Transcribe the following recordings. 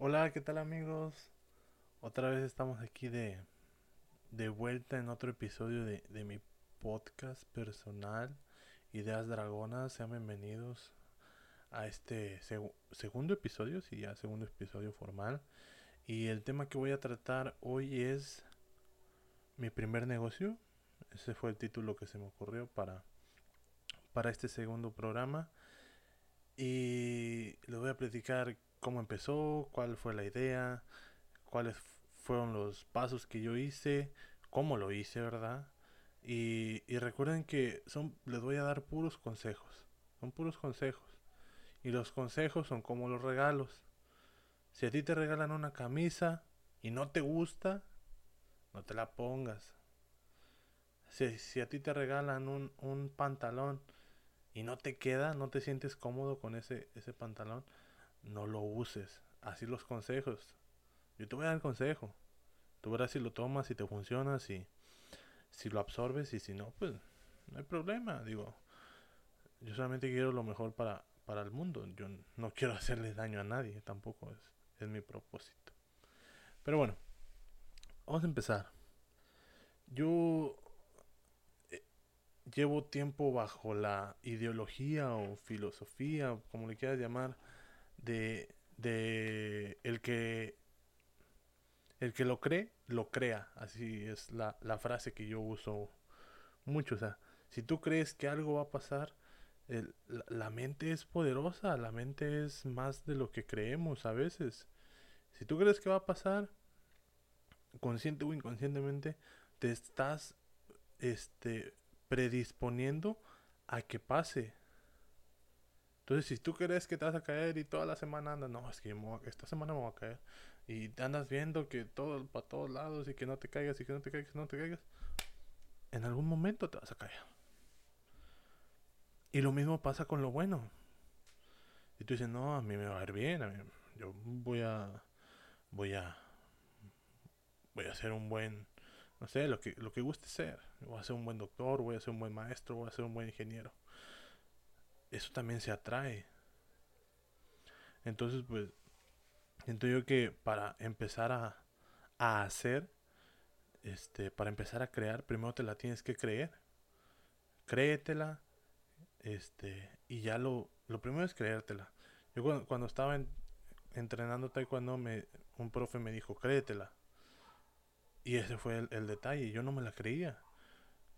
Hola, ¿qué tal amigos? Otra vez estamos aquí de, de vuelta en otro episodio de, de mi podcast personal, Ideas Dragonas. Sean bienvenidos a este segundo episodio, sí, ya segundo episodio formal. Y el tema que voy a tratar hoy es mi primer negocio. Ese fue el título que se me ocurrió para, para este segundo programa. Y les voy a platicar cómo empezó, cuál fue la idea, cuáles fueron los pasos que yo hice, cómo lo hice, ¿verdad? Y, y recuerden que son, les voy a dar puros consejos, son puros consejos. Y los consejos son como los regalos. Si a ti te regalan una camisa y no te gusta, no te la pongas. Si, si a ti te regalan un, un pantalón y no te queda, no te sientes cómodo con ese, ese pantalón, no lo uses. Así los consejos. Yo te voy a dar el consejo. Tú verás si lo tomas, si te funciona, si, si lo absorbes y si no, pues no hay problema. Digo, yo solamente quiero lo mejor para, para el mundo. Yo no quiero hacerle daño a nadie, tampoco es, es mi propósito. Pero bueno, vamos a empezar. Yo eh, llevo tiempo bajo la ideología o filosofía, como le quieras llamar, de, de el que el que lo cree, lo crea. Así es la, la frase que yo uso mucho. O sea, si tú crees que algo va a pasar, el, la, la, mente es poderosa, la mente es más de lo que creemos a veces. Si tú crees que va a pasar, consciente o inconscientemente, te estás este, predisponiendo a que pase. Entonces, si tú crees que te vas a caer y toda la semana andas, no, es que esta semana me voy a caer. Y andas viendo que todo, para todos lados y que no te caigas y que no te caigas, no te caigas. En algún momento te vas a caer. Y lo mismo pasa con lo bueno. Y tú dices, no, a mí me va a ir bien, a mí, yo voy a, voy a, voy a ser un buen, no sé, lo que, lo que guste ser. Voy a ser un buen doctor, voy a ser un buen maestro, voy a ser un buen ingeniero eso también se atrae. Entonces, pues, siento yo que para empezar a, a hacer, este, para empezar a crear, primero te la tienes que creer. Créetela, este, y ya lo, lo primero es creértela. Yo cuando, cuando estaba en, entrenando taekwondo, me, un profe me dijo, créetela. Y ese fue el, el detalle, yo no me la creía.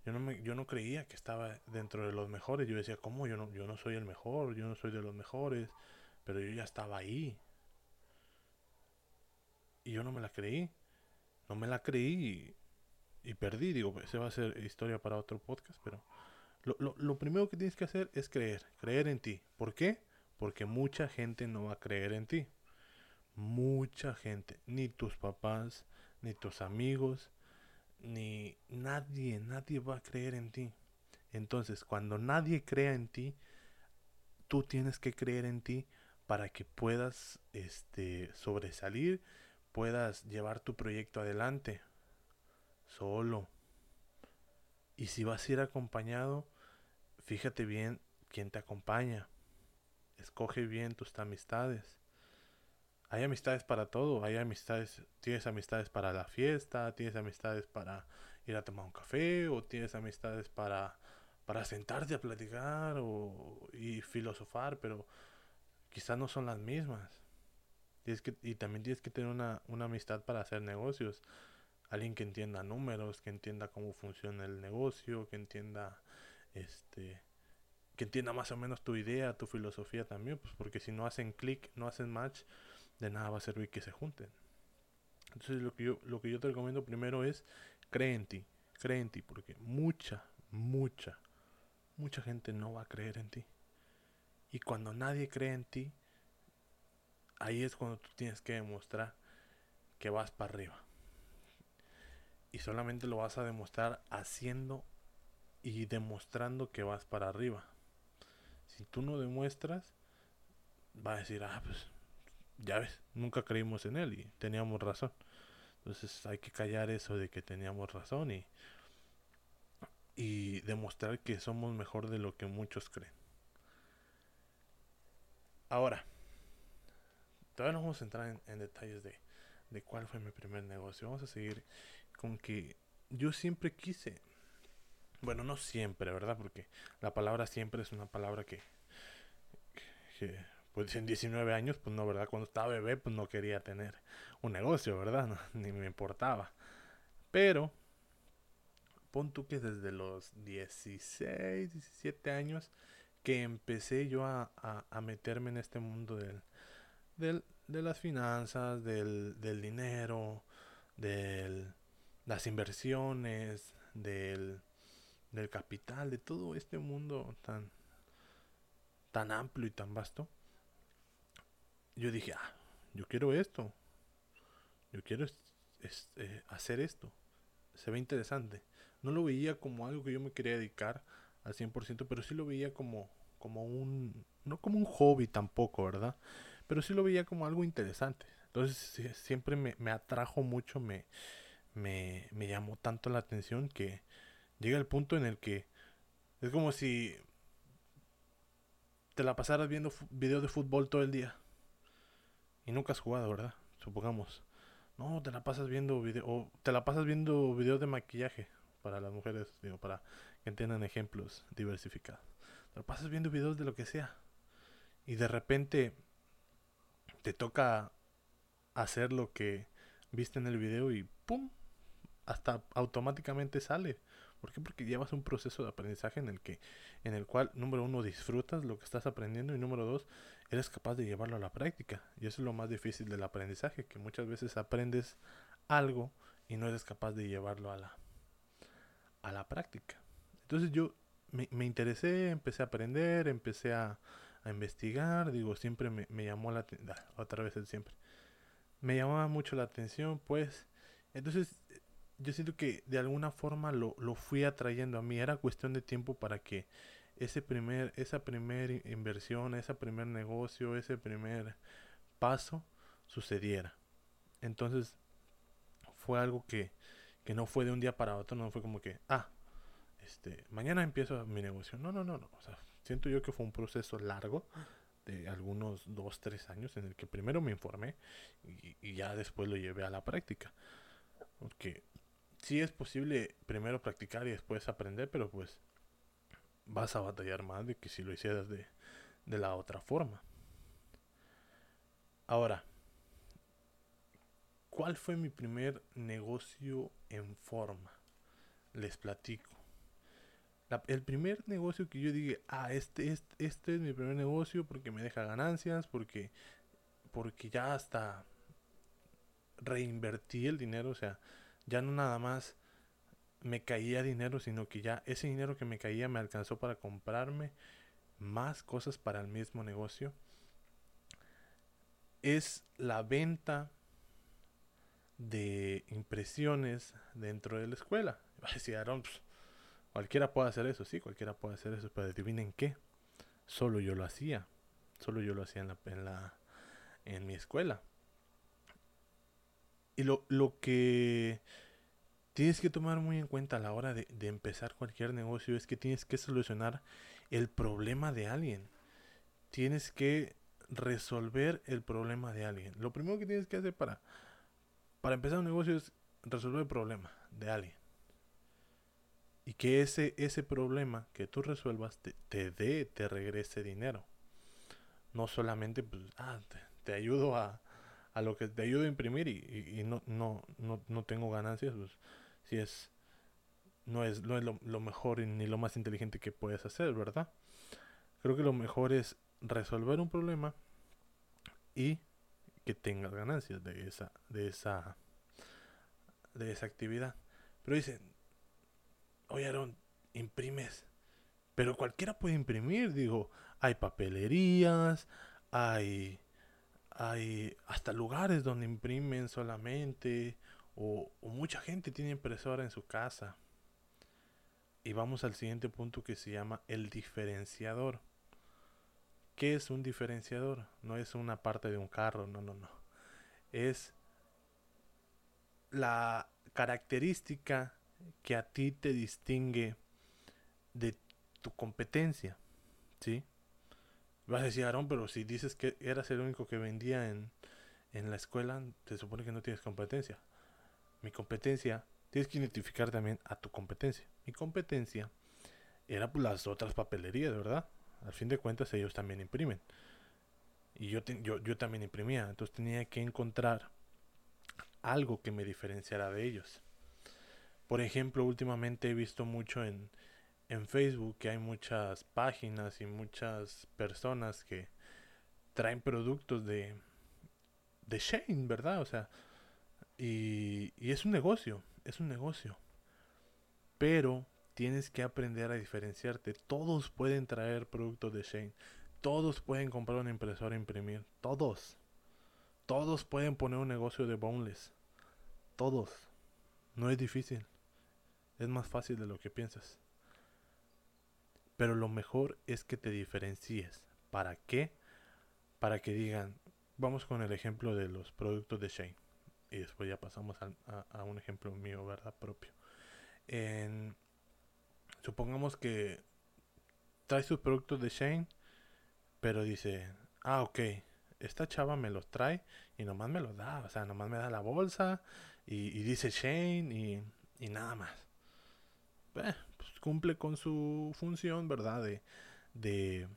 Yo no, me, yo no creía que estaba dentro de los mejores. Yo decía, ¿cómo? Yo no, yo no soy el mejor, yo no soy de los mejores. Pero yo ya estaba ahí. Y yo no me la creí. No me la creí y, perdí. Digo, esa va a ser historia para otro podcast. Pero lo, lo, lo primero que tienes que hacer es creer. Creer en ti. ¿Por qué? Porque mucha gente no va a creer en ti. Mucha gente. Ni tus papás, ni tus amigos, ni nadie, nadie va a creer en ti. Entonces, cuando nadie crea en ti, tú tienes que creer en ti para que puedas este sobresalir, puedas llevar tu proyecto adelante solo. Y si vas a ir acompañado, fíjate bien quién te acompaña. Escoge bien tus amistades hay amistades para todo, hay amistades, tienes amistades para la fiesta, tienes amistades para ir a tomar un café, o tienes amistades para, para sentarte a platicar o, y filosofar, pero quizás no son las mismas. Tienes que, y también tienes que tener una, una amistad para hacer negocios. Alguien que entienda números, que entienda cómo funciona el negocio, que entienda este que entienda más o menos tu idea, tu filosofía también, pues porque si no hacen clic, no hacen match, de nada va a servir que se junten. Entonces lo que yo, lo que yo te recomiendo primero es cree en ti, cree en ti, porque mucha, mucha, mucha gente no va a creer en ti. Y cuando nadie cree en ti, ahí es cuando tú tienes que demostrar que vas para arriba. Y solamente lo vas a demostrar haciendo y demostrando que vas para arriba. Si tú no demuestras, va a decir, ah, pues ya ves, nunca creímos en él y teníamos razón. Entonces hay que callar eso de que teníamos razón y, y demostrar que somos mejor de lo que muchos creen. Ahora, todavía no vamos a entrar en, detalles de, de cuál fue mi primer negocio. Vamos a seguir con que yo siempre quise. Bueno, no siempre, ¿verdad? Porque la palabra siempre es una palabra que, que pues en 19 años, pues no, ¿verdad? Cuando estaba bebé, pues no quería tener un negocio, ¿verdad? ni me importaba. Pero, pon tú que desde los 16, 17 años que empecé yo a, a, meterme en este mundo del, del, de las finanzas, del, del dinero, de las inversiones, del, del capital, de todo este mundo tan, tan amplio y tan vasto yo dije, ah, yo quiero esto. Yo quiero eh, hacer esto. Se ve interesante. No lo veía como algo que yo me quería dedicar al 100%, pero sí lo veía como, como un, no como un hobby tampoco, ¿verdad? Pero sí lo veía como algo interesante. Entonces siempre me, me atrajo mucho, me, me, me llamó tanto la atención que llega el punto en el que es como si te la pasaras viendo videos de fútbol todo el día y nunca has jugado, ¿verdad? Supongamos. No, te la pasas viendo video, o te la pasas viendo videos de maquillaje para las mujeres, digo, para que entiendan ejemplos diversificados. Te la pasas viendo videos de lo que sea. Y de repente te toca hacer lo que viste en el video y ¡pum! Hasta automáticamente sale. ¿Por qué? Porque llevas un proceso de aprendizaje en el que, en el cual, número uno, disfrutas lo que estás aprendiendo y número dos, eres capaz de llevarlo a la práctica. Y eso es lo más difícil del aprendizaje, que muchas veces aprendes algo y no eres capaz de llevarlo a la, a la práctica. Entonces yo me, me interesé, empecé a aprender, empecé a, a investigar, digo, siempre me, llamó la atención, otra vez siempre, me llamaba mucho la atención, pues, entonces yo siento que de alguna forma lo, lo fui atrayendo a mí. Era cuestión de tiempo para que ese primer, esa primera inversión, ese primer negocio, ese primer paso sucediera. Entonces fue algo que, que no fue de un día para otro, no fue como que, ah, este, mañana empiezo mi negocio. No, no, no, no. O sea, siento yo que fue un proceso largo de algunos dos, tres años en el que primero me informé y, y ya después lo llevé a la práctica. Porque sí es posible primero practicar y después aprender, pero pues vas a batallar más de que si lo hicieras de, de la otra forma. Ahora, ¿cuál fue mi primer negocio en forma? Les platico. el primer negocio que yo dije, ah, este, este, este es mi primer negocio porque me deja ganancias, porque, porque ya hasta reinvertí el dinero, o sea, ya no nada más me caía dinero, sino que ya ese dinero que me caía me alcanzó para comprarme más cosas para el mismo negocio. Es la venta de impresiones dentro de la escuela. Decía pues, cualquiera puede hacer eso, sí, cualquiera puede hacer eso, pero adivinen qué, solo yo lo hacía, solo yo lo hacía en la, en, la, en mi escuela. Y lo, lo que tienes que tomar muy en cuenta a la hora de, empezar cualquier negocio es que tienes que solucionar el problema de alguien. Tienes que resolver el problema de alguien. Lo primero que tienes que hacer para, para empezar un negocio es resolver el problema de alguien. Y que ese, ese problema que tú resuelvas te, te dé, te regrese dinero. No solamente, pues, ah, te ayudo a, a lo que te ayudo a imprimir y, no, no, no, no, tengo ganancias, pues si es no es, no es lo, mejor ni lo más inteligente que puedes hacer, ¿verdad? Creo que lo mejor es resolver un problema y que tengas ganancias de esa, de esa, de esa actividad. Pero dicen, oye Aaron, imprimes. Pero cualquiera puede imprimir, digo, hay papelerías, hay hay hasta lugares donde imprimen solamente o, mucha gente tiene impresora en su casa. Y vamos al siguiente punto que se llama el diferenciador. ¿Qué es un diferenciador? No es una parte de un carro, no, no, no. Es la característica que a ti te distingue de tu competencia, ¿sí? Vas a decir, Aaron, pero si dices que eras el único que vendía en, en la escuela se supone que no tienes competencia. Mi competencia, tienes que identificar también a tu competencia. Mi competencia era pues, las otras papelerías, ¿verdad? Al fin de cuentas ellos también imprimen. Y yo, yo, yo también imprimía. Entonces tenía que encontrar algo que me diferenciara de ellos. Por ejemplo, últimamente he visto mucho en, en Facebook que hay muchas páginas y muchas personas que traen productos de, de Shane, ¿verdad? O sea, y, es un negocio, es un negocio. Pero tienes que aprender a diferenciarte. Todos pueden traer productos de Shane. Todos pueden comprar una impresora e imprimir. Todos. Todos pueden poner un negocio de boneless. Todos. No es difícil. Es más fácil de lo que piensas. Pero lo mejor es que te diferencies. ¿Para qué? Para que digan, vamos con el ejemplo de los productos de Shane. Y después ya pasamos a, un ejemplo mío, ¿verdad? Propio. supongamos que trae sus productos de Shane pero dice, ah, ok, esta chava me los trae y nomás me los da, o sea, nomás me da la bolsa y, dice Shane y, nada más. Eh, pues cumple con su función, ¿verdad? De, de,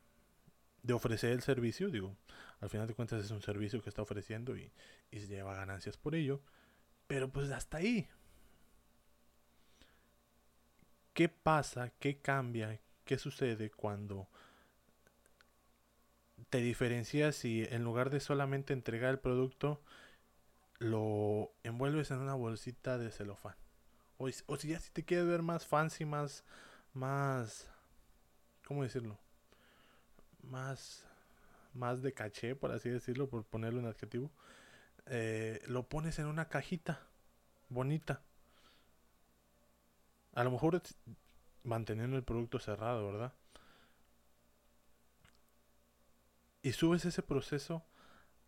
de, ofrecer el servicio, digo, al final de cuentas es un servicio que está ofreciendo y, y se lleva ganancias por ello, pero pues hasta ahí. ¿Qué pasa? ¿Qué cambia? ¿Qué sucede cuando te diferencias si en lugar de solamente entregar el producto, lo envuelves en una bolsita de celofán. O, o si ya si te quieres ver más fancy, más, más, ¿cómo decirlo? Más, más de caché, por así decirlo, por ponerle un adjetivo. Eh, lo pones en una cajita bonita. A lo mejor manteniendo el producto cerrado, ¿verdad? y subes ese proceso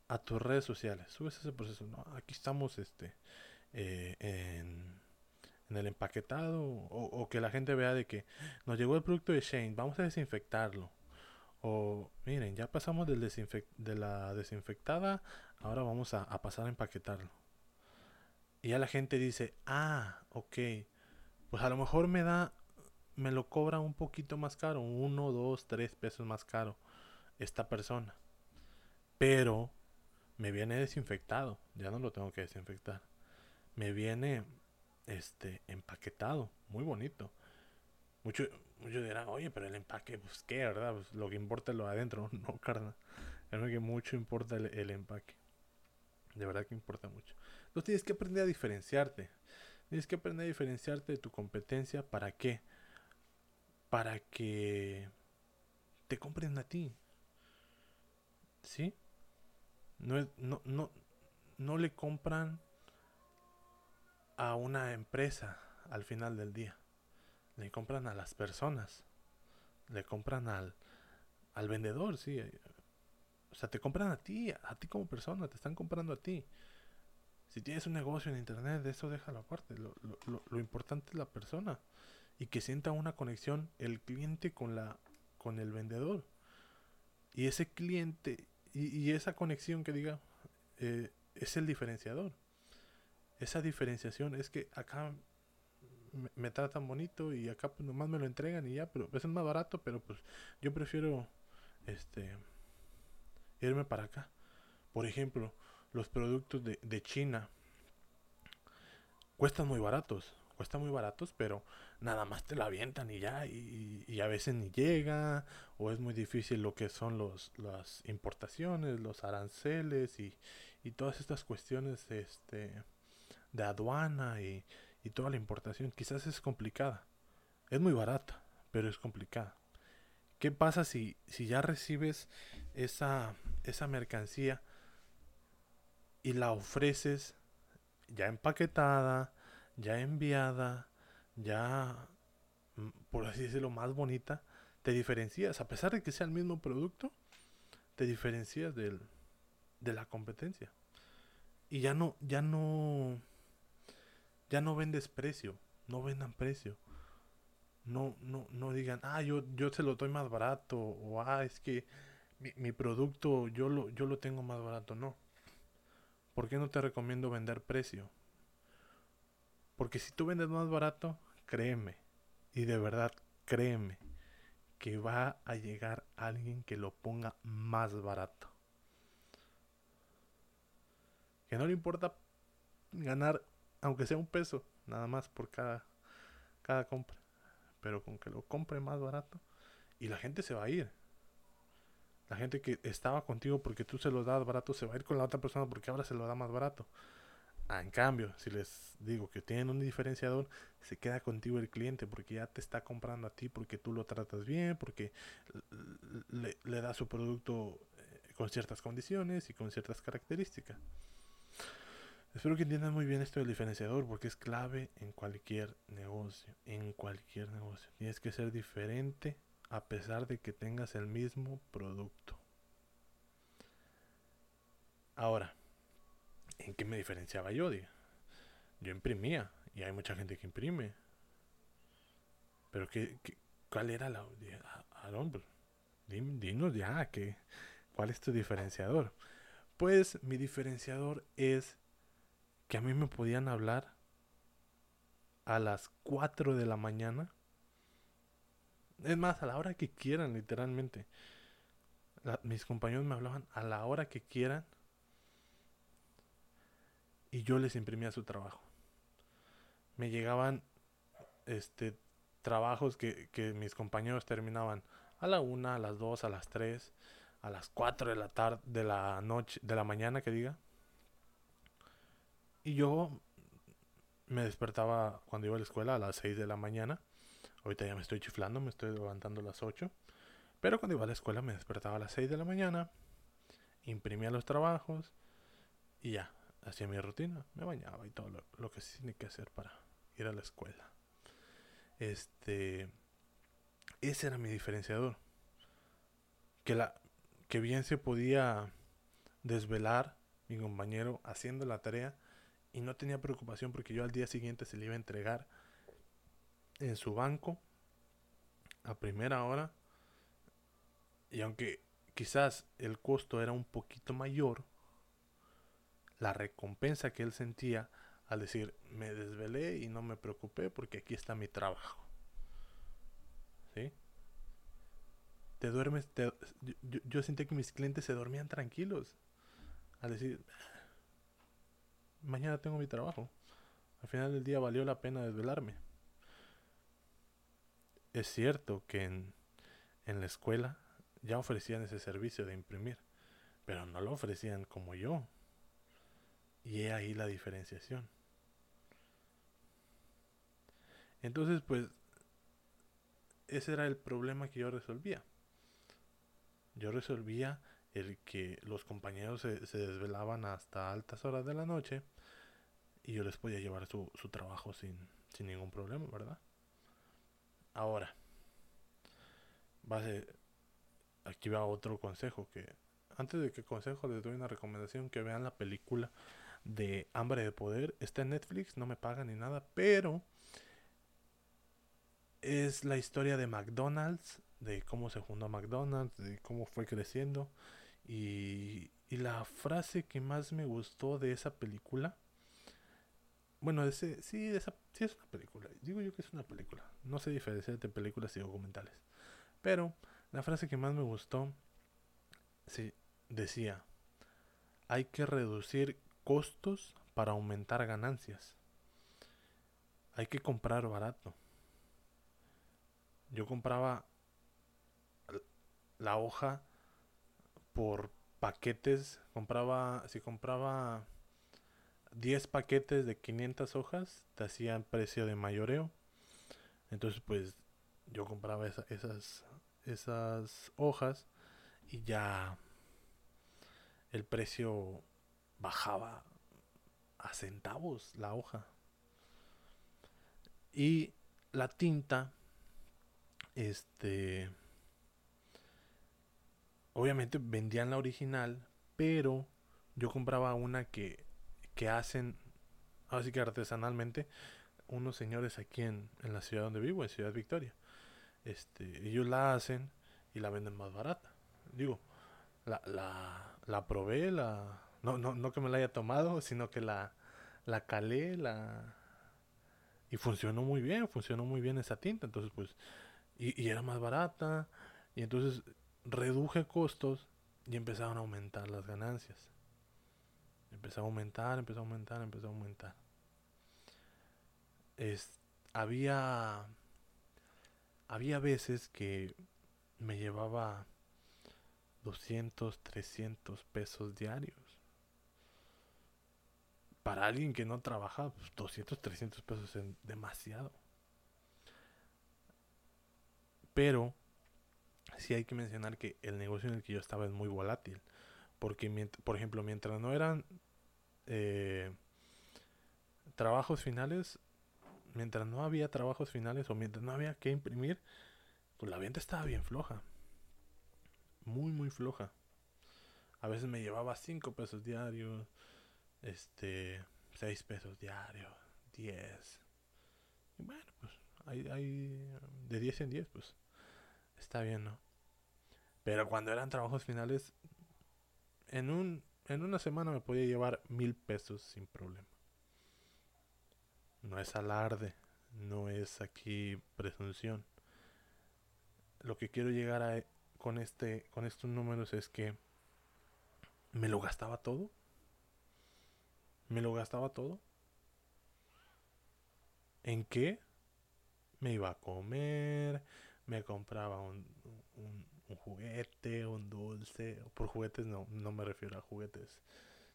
a tus redes sociales. Subes ese proceso. ¿no? Aquí estamos este, eh, en, el empaquetado. O, que la gente vea de que nos llegó el producto de Shane. Vamos a desinfectarlo. O miren, ya pasamos del de la desinfectada. Ahora vamos a, a, pasar a empaquetarlo. Y ya la gente dice, ah, ok. Pues a lo mejor me da, me lo cobra un poquito más caro. Uno, dos, tres pesos más caro esta persona. Pero me viene desinfectado, ya no lo tengo que desinfectar. Me viene este empaquetado, muy bonito. Muchos mucho dirán, oye, pero el empaque, pues qué, ¿verdad? Pues, lo que importa es lo adentro, no, carnal. Creo que mucho importa el, el, empaque. De verdad que importa mucho. Entonces tienes que aprender a diferenciarte. Tienes que aprender a diferenciarte de tu competencia. ¿Para qué? Para que te compren a ti. ¿Sí? No, no, no, no le compran a una empresa al final del día. Le compran a las personas. Le compran al, al vendedor, sí. O sea, te compran a ti, a ti como persona, te están comprando a ti. Si tienes un negocio en internet, eso déjalo aparte. Lo, lo, lo importante es la persona. Y que sienta una conexión el cliente con la con el vendedor. Y ese cliente y, esa conexión que diga eh, es el diferenciador. Esa diferenciación es que acá me, tratan bonito y acá pues nomás me lo entregan y ya, pero es más barato, pero pues yo prefiero este irme para acá. Por ejemplo, los productos de, de China cuestan muy baratos cuesta muy baratos, pero nada más te la avientan y ya, y, a veces ni llega, o es muy difícil lo que son los, las importaciones, los aranceles y, y todas estas cuestiones este, de aduana y, y toda la importación. Quizás es complicada, es muy barata, pero es complicada. ¿Qué pasa si, si ya recibes esa, esa mercancía y la ofreces ya empaquetada, ya enviada, ya, mm, por así decirlo, más bonita, te diferencias, a pesar de que sea el mismo producto, te diferencias del, de la competencia. Y ya no, ya no, ya no vendes precio, no vendan precio. No, no, no digan, ah, yo, yo se lo doy más barato, o ah, es que mi, mi producto yo lo, yo lo tengo más barato. No. ¿por qué no te recomiendo vender precio? Porque si tú vendes más barato, créeme, y de verdad créeme, que va a llegar alguien que lo ponga más barato. Que no le importa ganar, aunque sea un peso, nada más por cada, cada compra. Pero con que lo compre más barato y la gente se va a ir. La gente que estaba contigo porque tú se lo das barato se va a ir con la otra persona porque ahora se lo da más barato. Ah, en cambio, si les digo que tienen un diferenciador, se queda contigo el cliente porque ya te está comprando a ti, porque tú lo tratas bien, porque le, le das su producto eh, con ciertas condiciones y con ciertas características. Espero que entiendan muy bien esto del diferenciador porque es clave en cualquier negocio, en cualquier negocio. Tienes que ser diferente a pesar de que tengas el mismo producto. Ahora, ¿en qué me diferenciaba yo? Yo imprimía y hay mucha gente que imprime. Pero ¿qué, cuál era la... Aaron, dinos ya, que, ¿cuál es tu diferenciador? Pues mi diferenciador es que a mí me podían hablar a las 4 de la mañana. Es más, a la hora que quieran, literalmente. mis compañeros me hablaban a la hora que quieran y yo les imprimía su trabajo. Me llegaban este trabajos que, que mis compañeros terminaban a la una, a las dos, a las tres, a las cuatro de la tarde, de la noche, de la mañana que diga. Y yo me despertaba cuando iba a la escuela a las 6 de la mañana. Ahorita ya me estoy chiflando, me estoy levantando a las 8. Pero cuando iba a la escuela me despertaba a las 6 de la mañana, imprimía los trabajos y ya, hacía mi rutina, me bañaba y todo lo, que se tiene que hacer para ir a la escuela. Este, ese era mi diferenciador. Que la, que bien se podía desvelar mi compañero haciendo la tarea y no tenía preocupación porque yo al día siguiente se le iba a entregar en su banco a primera hora y aunque quizás el costo era un poquito mayor la recompensa que él sentía al decir, me desvelé y no me preocupé porque aquí está mi trabajo. ¿Sí? Te duermes, yo, yo, sentí que mis clientes se dormían tranquilos al decir, mañana tengo mi trabajo. Al final del día valió la pena desvelarme. Es cierto que en, en la escuela ya ofrecían ese servicio de imprimir, pero no lo ofrecían como yo. Y he ahí la diferenciación. Entonces, pues, ese era el problema que yo resolvía. Yo resolvía el que los compañeros se, desvelaban hasta altas horas de la noche y yo les podía llevar su, su trabajo sin, sin ningún problema, ¿verdad? Ahora, base, aquí va otro consejo que antes de que consejo les doy una recomendación que vean la película de Hambre de Poder. Está en Netflix, no me pagan ni nada, pero es la historia de McDonald's, de cómo se fundó McDonald's, de cómo fue creciendo. Y, y la frase que más me gustó de esa película, bueno, ese, sí, esa, sí es una película, digo yo que es una película, no sé diferenciar entre películas y documentales, pero la frase que más me gustó, sí, decía, hay que reducir costos para aumentar ganancias. Hay que comprar barato. Yo compraba la hoja por paquetes, compraba, si compraba 10 paquetes de 500 hojas, te hacían precio de mayoreo. Entonces, pues yo compraba esas, esas hojas y ya el precio bajaba a centavos la hoja. Y la tinta, este, obviamente vendían la original, pero yo compraba una que, que hacen, así que artesanalmente, unos señores aquí en, en la ciudad donde vivo, en Ciudad Victoria. Este, ellos la hacen y la venden más barata. Digo, la, la, la probé, la, No, no, no que me la haya tomado, sino que la, la calé, la... Y funcionó muy bien, funcionó muy bien esa tinta. Entonces, pues, y, y era más barata. Y entonces reduje costos y empezaron a aumentar las ganancias. Empezó a aumentar, empezó a aumentar, empezó a aumentar. Es, había, había veces que me llevaba 200, 300 pesos diarios. Para alguien que no trabaja, 200, pues, 300 pesos es demasiado. Pero sí hay que mencionar que el negocio en el que yo estaba es muy volátil. Porque, por ejemplo, mientras no eran eh, trabajos finales, mientras no había trabajos finales o mientras no había que imprimir, pues la venta estaba bien floja. Muy, muy floja. A veces me llevaba 5 pesos diarios, este, 6 pesos diarios, 10. Y bueno, pues hay, hay de 10 en 10, pues está bien, ¿no? Pero cuando eran trabajos finales, en un en una semana me podía llevar mil pesos sin problema. No es alarde, no es aquí presunción. Lo que quiero llegar a con este con estos números es que me lo gastaba todo. Me lo gastaba todo. ¿En qué? Me iba a comer, me compraba un, un juguete, un dulce. Por juguetes no, no me refiero a juguetes.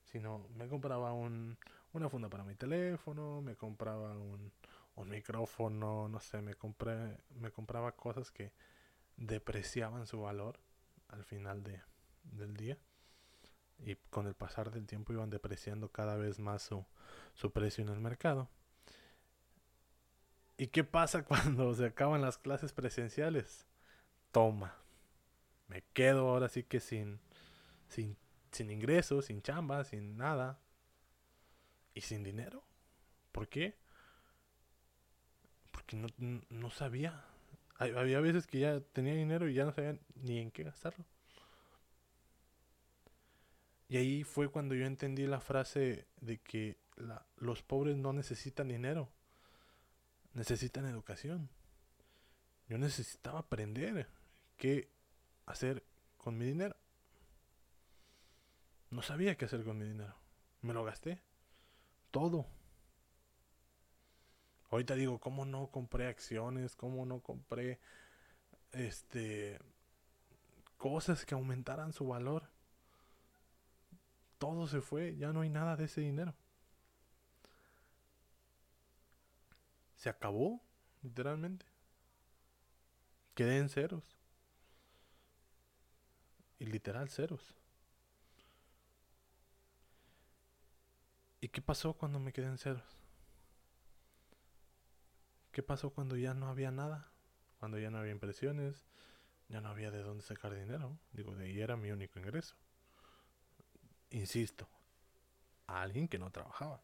Sino me compraba un, una funda para mi teléfono, me compraba un, un micrófono, no sé, me compré, me compraba cosas que depreciaban su valor al final de, del día. Y con el pasar del tiempo iban depreciando cada vez más su, su precio en el mercado. ¿Y qué pasa cuando se acaban las clases presenciales? Toma, me quedo ahora sí que sin, sin, sin ingresos, sin chamba, sin nada. Y sin dinero. ¿Por qué? Porque no, no sabía. Había veces que ya tenía dinero y ya no sabía ni en qué gastarlo. Y ahí fue cuando yo entendí la frase de que la, los pobres no necesitan dinero, necesitan educación. Yo necesitaba aprender que hacer con mi dinero. No sabía qué hacer con mi dinero. Me lo gasté. Todo. Ahorita digo, ¿cómo no compré acciones? ¿Cómo no compré este cosas que aumentaran su valor? Todo se fue, ya no hay nada de ese dinero. Se acabó, literalmente. Quedé en ceros y literal ceros. ¿Y qué pasó cuando me quedé en ceros? ¿Qué pasó cuando ya no había nada? Cuando ya no había impresiones, ya no había de dónde sacar dinero. Digo, de ahí era mi único ingreso. Insisto, a alguien que no trabajaba.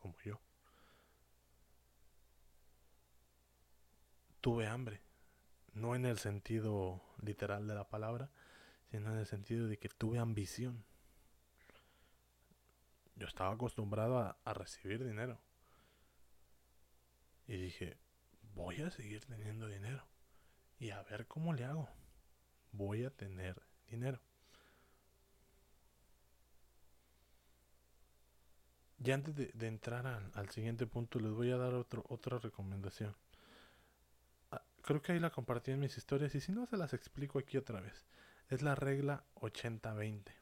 Como yo. Tuve hambre no en el sentido literal de la palabra, sino en el sentido de que tuve ambición. Yo estaba acostumbrado a, recibir dinero. Y dije, voy a seguir teniendo dinero. Y a ver cómo le hago. Voy a tener dinero. Y antes de, entrar al, al, siguiente punto, les voy a dar otro, otra recomendación creo que ahí la compartí en mis historias y si no se las explico aquí otra vez. Es la regla 80-20.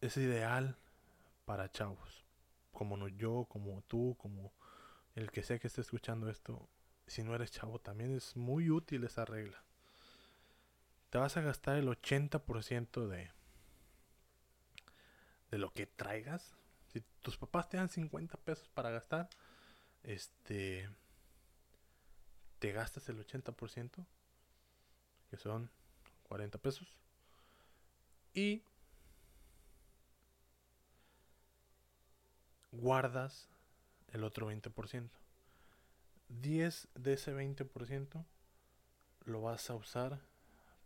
Es ideal para chavos. Como yo, como tú, como el que sea que esté escuchando esto. Si no eres chavo, también es muy útil esa regla. Te vas a gastar el 80% de, de lo que traigas. Si tus papás te dan 50 pesos para gastar, este te gastas el 80%, que son 40 pesos, y guardas el otro 20%. 10 de ese 20% lo vas a usar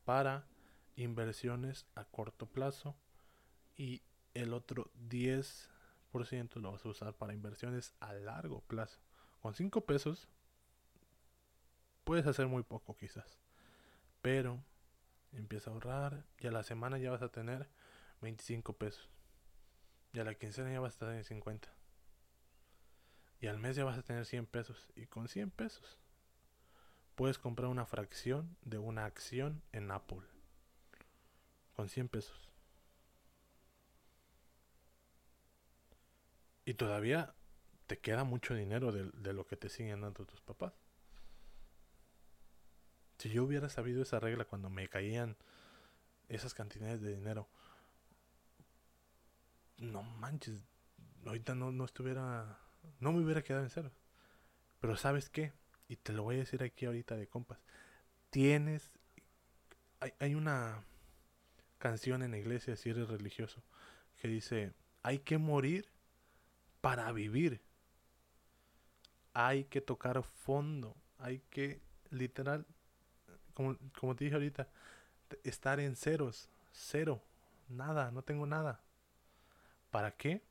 para inversiones a corto plazo y el otro 10% lo vas a usar para inversiones a largo plazo. Con 5 pesos puedes hacer muy poco quizás, pero empieza a ahorrar y a la semana ya vas a tener 25 pesos. Y a la quincena ya vas a tener 50. Y al mes ya vas a tener 100 pesos. Y con 100 pesos puedes comprar una fracción de una acción en Apple. Con 100 pesos. Y todavía te queda mucho dinero de, de, lo que te siguen dando tus papás. Si yo hubiera sabido esa regla cuando me caían esas cantidades de dinero, no manches, ahorita no, no estuviera, no me hubiera quedado en cero. Pero sabes qué, y te lo voy a decir aquí ahorita de compas, tienes, hay, hay una canción en la iglesia, si eres religioso, que dice, hay que morir para vivir. Hay que tocar fondo, hay que literal, como, como te dije ahorita, estar en ceros, cero, nada, no tengo nada. ¿Para qué?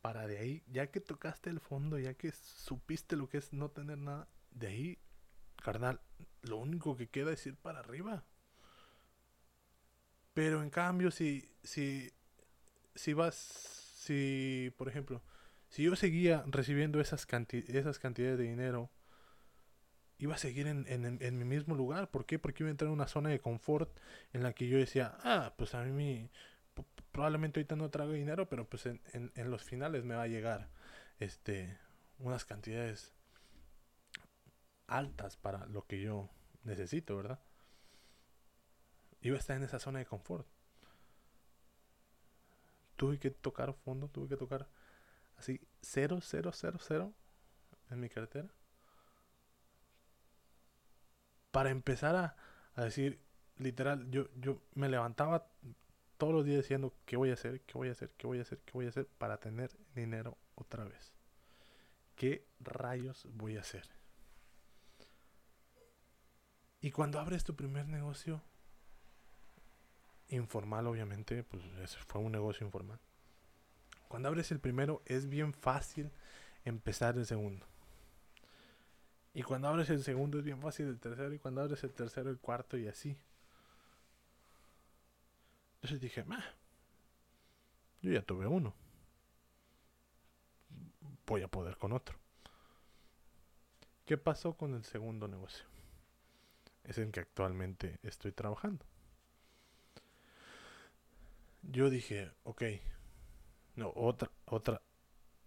Para de ahí, ya que tocaste el fondo, ya que supiste lo que es no tener nada, de ahí, carnal, lo único que queda es ir para arriba. Pero en cambio, si, si, si vas, si, por ejemplo, si yo seguía recibiendo esas, esas cantidades de dinero, iba a seguir en, en, en, mi mismo lugar. ¿Por qué? Porque iba a entrar en una zona de confort en la que yo decía, ah, pues a mí probablemente ahorita no traigo dinero, pero pues en, en, los finales me va a llegar este unas cantidades altas para lo que yo necesito, ¿verdad? Iba a estar en esa zona de confort. Tuve que tocar fondo, tuve que tocar así cero, cero, cero, cero en mi cartera. Para empezar a, a decir, literal, yo, yo me levantaba todos los días diciendo qué voy a hacer, qué voy a hacer, qué voy a hacer, qué voy a hacer para tener dinero otra vez. ¿Qué rayos voy a hacer? Y cuando abres tu primer negocio, informal obviamente, pues fue un negocio informal. Cuando abres el primero es bien fácil empezar el segundo. Y cuando abres el segundo es bien fácil el tercero. Y cuando abres el tercero, el cuarto y así. Entonces dije, yo ya tuve uno. Voy a poder con otro. ¿Qué pasó con el segundo negocio? Es en que actualmente estoy trabajando. Yo dije, ok, no, otra, otra,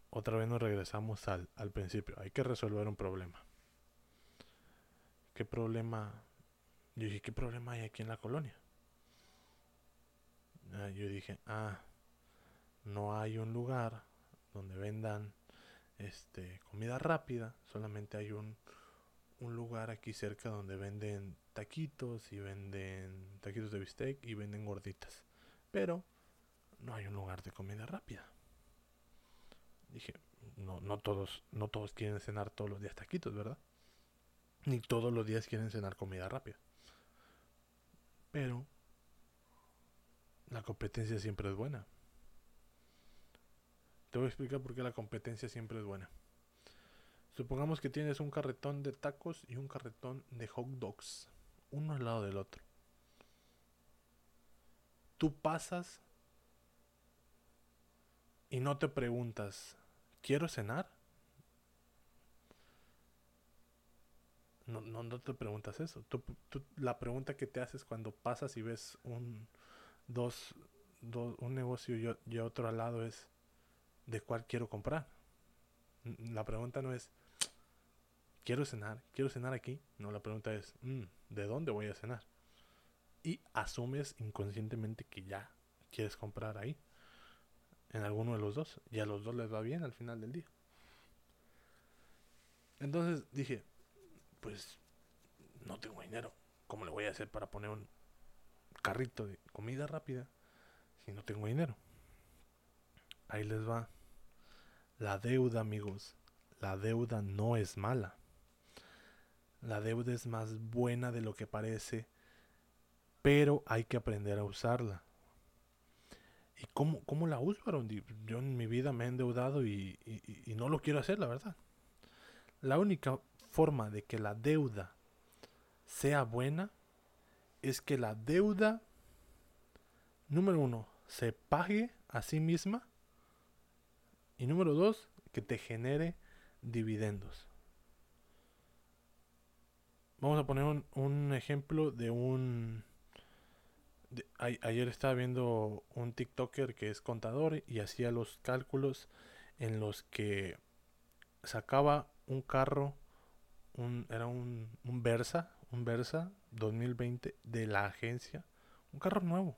otra vez nos regresamos al, al principio. Hay que resolver un problema. ¿Qué problema? Yo dije, ¿qué problema hay aquí en la colonia? Ah, yo dije, ah, no hay un lugar donde vendan este comida rápida, solamente hay un, un lugar aquí cerca donde venden taquitos y venden taquitos de bistec y venden gorditas. Pero no hay un lugar de comida rápida. Dije, no, no todos, no todos quieren cenar todos los días taquitos, ¿verdad? Ni todos los días quieren cenar comida rápida. Pero la competencia siempre es buena. Te voy a explicar por qué la competencia siempre es buena. Supongamos que tienes un carretón de tacos y un carretón de hot dogs, uno al lado del otro. Tú pasas y no te preguntas, ¿quiero cenar? No, no, te preguntas eso. la pregunta que te haces cuando pasas y ves un, dos, dos un negocio y, otro al lado es de cuál quiero comprar. La pregunta no es quiero cenar, quiero cenar aquí. No, la pregunta es mm, ¿de dónde voy a cenar? Y asumes inconscientemente que ya quieres comprar ahí. En alguno de los dos. Y a los dos les va bien al final del día. Entonces dije, pues no tengo dinero. ¿Cómo le voy a hacer para poner un, carrito de comida rápida si no tengo dinero. Ahí les va. La deuda, amigos. La deuda no es mala. La deuda es más buena de lo que parece pero hay que aprender a usarla. ¿Y cómo, cómo la uso, Yo en mi vida me he endeudado y, y no lo quiero hacer, la verdad. La única forma de que la deuda sea buena es que la deuda, número uno, se pague a sí misma. Y número dos, que te genere dividendos. Vamos a poner un, ejemplo de un... ayer estaba viendo un TikToker que es contador y hacía los cálculos en los que sacaba un carro, un, era un, un Versa, un Versa 2020 de la agencia, un carro nuevo.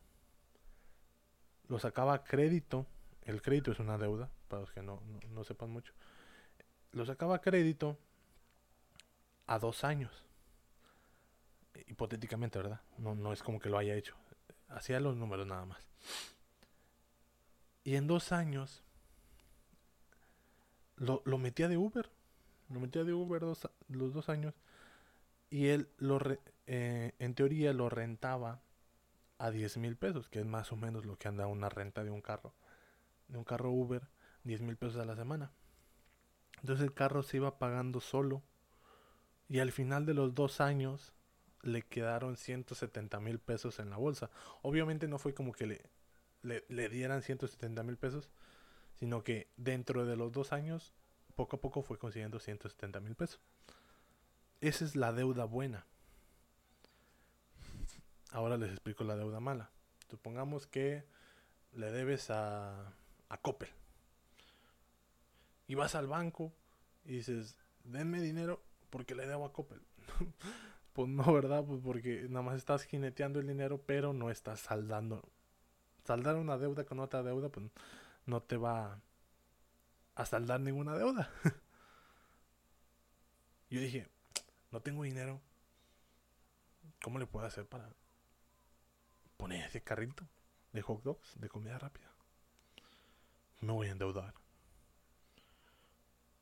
Lo sacaba a crédito, el crédito es una deuda, para los que no, no sepan mucho. Lo sacaba a crédito a dos años hipotéticamente, ¿verdad? No, no es como que lo haya hecho. Hacía los números nada más. Y en dos años lo, lo metía de Uber. Lo metía de Uber los dos años. Y él, lo eh, en teoría, lo rentaba a 10 mil pesos, que es más o menos lo que anda una renta de un carro. De un carro Uber, 10 mil pesos a la semana. Entonces el carro se iba pagando solo. Y al final de los dos años le quedaron 170 mil pesos en la bolsa. Obviamente no fue como que le, le, dieran 170 mil pesos, sino que dentro de los dos años, poco a poco fue consiguiendo 170 mil pesos. Esa es la deuda buena. Ahora les explico la deuda mala. Supongamos que le debes a, a Coppel. Y vas al banco y dices, denme dinero porque le debo a Coppel. Pues no, ¿verdad? Pues porque nada más estás jineteando el dinero, pero no estás saldando. Saldar una deuda con otra deuda, pues no te va a saldar ninguna deuda. Yo dije, no tengo dinero. ¿Cómo le puedo hacer para poner ese carrito de hot dogs, de comida rápida? Me voy a endeudar.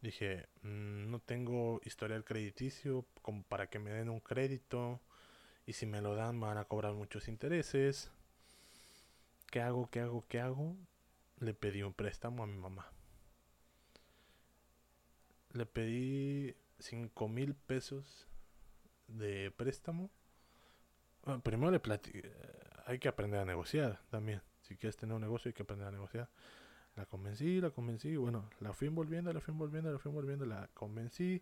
Dije, mm, no tengo historial crediticio como para que me den un crédito. Y si me lo dan, me van a cobrar muchos intereses. ¿Qué hago? ¿Qué hago? ¿Qué hago? Le pedí un préstamo a mi mamá. Le pedí 5 mil pesos de préstamo. primero le platiqué. Hay que aprender a negociar también. Si quieres tener un negocio, hay que aprender a negociar. La convencí, la convencí, bueno, la fui envolviendo, la fui envolviendo, la fui envolviendo, la convencí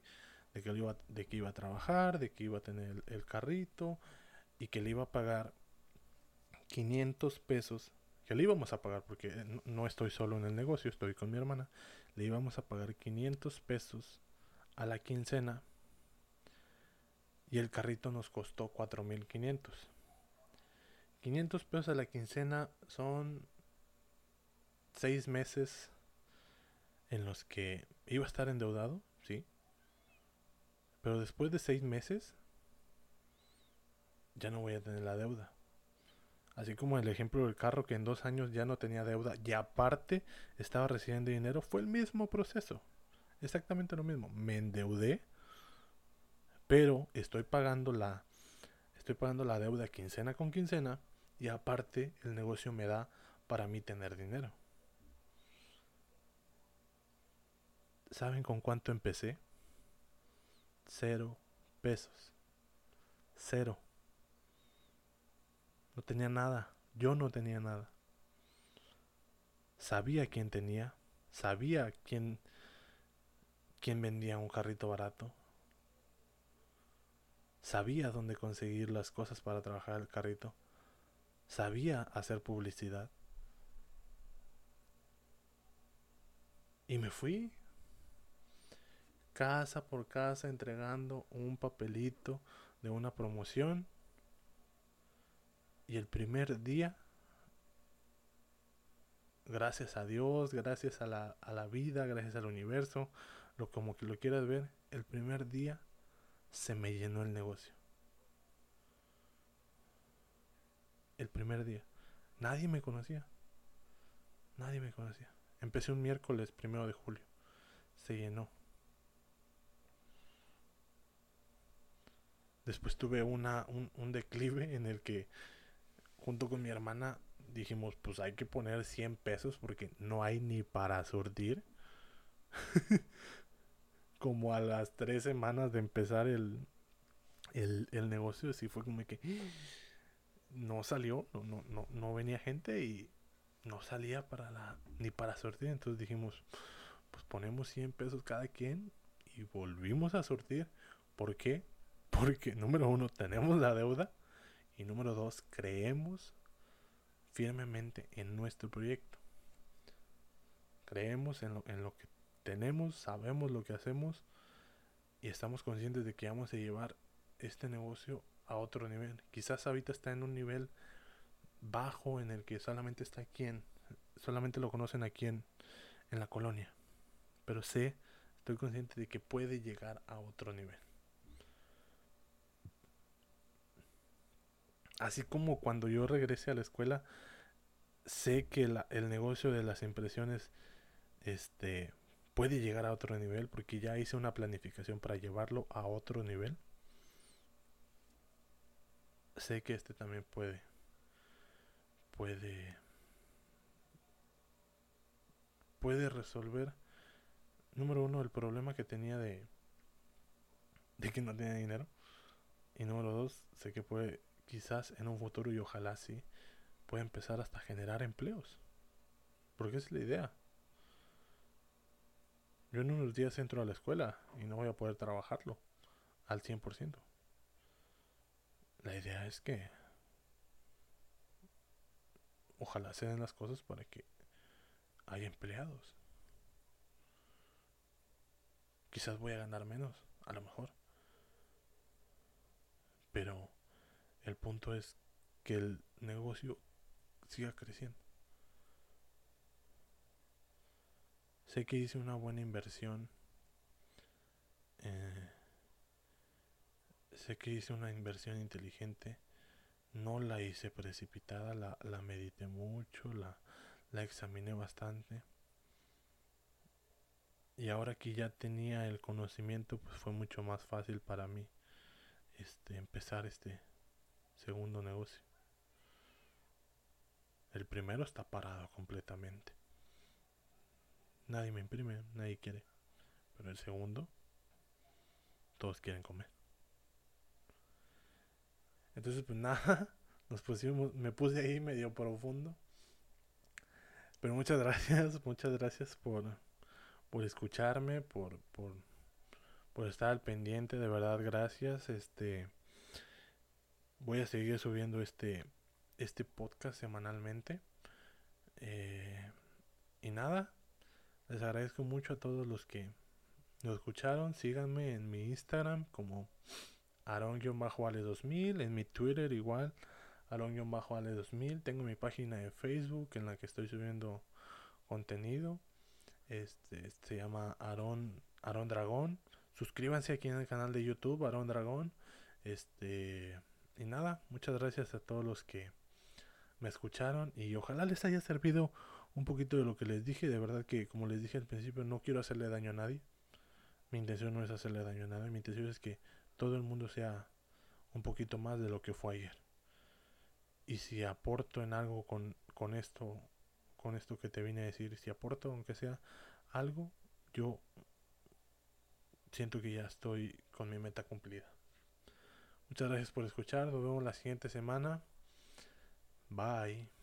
de que, iba, de que iba a trabajar, de que iba a tener el, carrito y que le iba a pagar 500 pesos, le íbamos a pagar porque no estoy solo en el negocio, estoy con mi hermana, le íbamos a pagar 500 pesos a la quincena y el carrito nos costó 4500. 500 pesos a la quincena son seis meses en los que iba a estar endeudado, sí. Pero después de seis meses, ya no voy a tener la deuda. Así como el ejemplo del carro que en dos años ya no tenía deuda y aparte estaba recibiendo dinero, fue el mismo proceso. Exactamente lo mismo. Me endeudé, pero estoy pagando la, estoy pagando la deuda quincena con quincena y aparte el negocio me da para mí tener dinero. ¿Saben con cuánto empecé? Cero pesos. Cero. No tenía nada. Yo no tenía nada. Sabía quién tenía. Sabía quién, quién vendía un carrito barato. Sabía dónde conseguir las cosas para trabajar el carrito. Sabía hacer publicidad. Y me fui casa por casa entregando un papelito de una promoción. Y el primer día, gracias a Dios, gracias a la, a la vida, gracias al universo, lo como que lo quieras ver, el primer día se me llenó el negocio. El primer día. Nadie me conocía. Nadie me conocía. Empecé un miércoles primero de julio. Se llenó. Después tuve una, un, declive en el que junto con mi hermana dijimos, pues hay que poner 100 pesos porque no hay ni para surtir. como a las tres semanas de empezar el, el, el negocio, así fue como que no salió, no, no, no, no venía gente y no salía para la, ni para sortir. Entonces dijimos, pues ponemos 100 pesos cada quien y volvimos a sortir. ¿Por qué? Porque número uno, tenemos la deuda y número dos, creemos firmemente en nuestro proyecto. Creemos en lo, en lo que tenemos, sabemos lo que hacemos y estamos conscientes de que vamos a llevar este negocio a otro nivel. Quizás ahorita está en un nivel bajo en el que solamente está aquí en, solamente lo conocen aquí en, en la colonia. Pero sé, estoy consciente de que puede llegar a otro nivel. Así como cuando yo regrese a la escuela, sé que el negocio de las impresiones este, puede llegar a otro nivel porque ya hice una planificación para llevarlo a otro nivel. Sé que este también puede puede puede resolver número uno el problema que tenía de de que no tenía dinero y número dos sé que puede quizás en un futuro y ojalá sí puede empezar hasta generar empleos porque es la idea yo en unos días entro a la escuela y no voy a poder trabajarlo al 100%. La idea es que ojalá se den las cosas para que haya empleados. Quizás voy a ganar menos, a lo mejor. Pero el punto es que el negocio siga creciendo. Sé que hice una buena inversión. Eh, sé que hice una inversión inteligente. No la hice precipitada, la, la medité mucho, la, la examiné bastante. Y ahora que ya tenía el conocimiento, pues fue mucho más fácil para mí este empezar este segundo negocio. El primero está parado completamente. Nadie me imprime, nadie quiere. Pero el segundo, todos quieren comer. Entonces, pues nada, nos pusimos, me puse ahí medio profundo. Pero muchas gracias, muchas gracias por, por escucharme, por, por, por estar al pendiente, de verdad, gracias. Este voy a seguir subiendo este, este podcast semanalmente. Eh, y nada, les agradezco mucho a todos los que nos escucharon. Síganme en mi Instagram como Aron-Ale2000, en mi Twitter igual, Aron-Ale2000. Tengo mi página de Facebook en la que estoy subiendo contenido. Este, se llama Aaron, Aaron Dragón. Suscríbanse aquí en el canal de YouTube, Aaron Dragón. Este, y nada, muchas gracias a todos los que me escucharon y ojalá les haya servido un poquito de lo que les dije. De verdad que, como les dije al principio, no quiero hacerle daño a nadie. Mi intención no es hacerle daño a nadie. Mi intención es que todo el mundo sea un poquito más de lo que fue ayer. Y si aporto en algo con, con esto, con esto que te vine a decir, si aporto aunque sea algo, yo siento que ya estoy con mi meta cumplida. Muchas gracias por escuchar. Nos vemos la siguiente semana. Bye.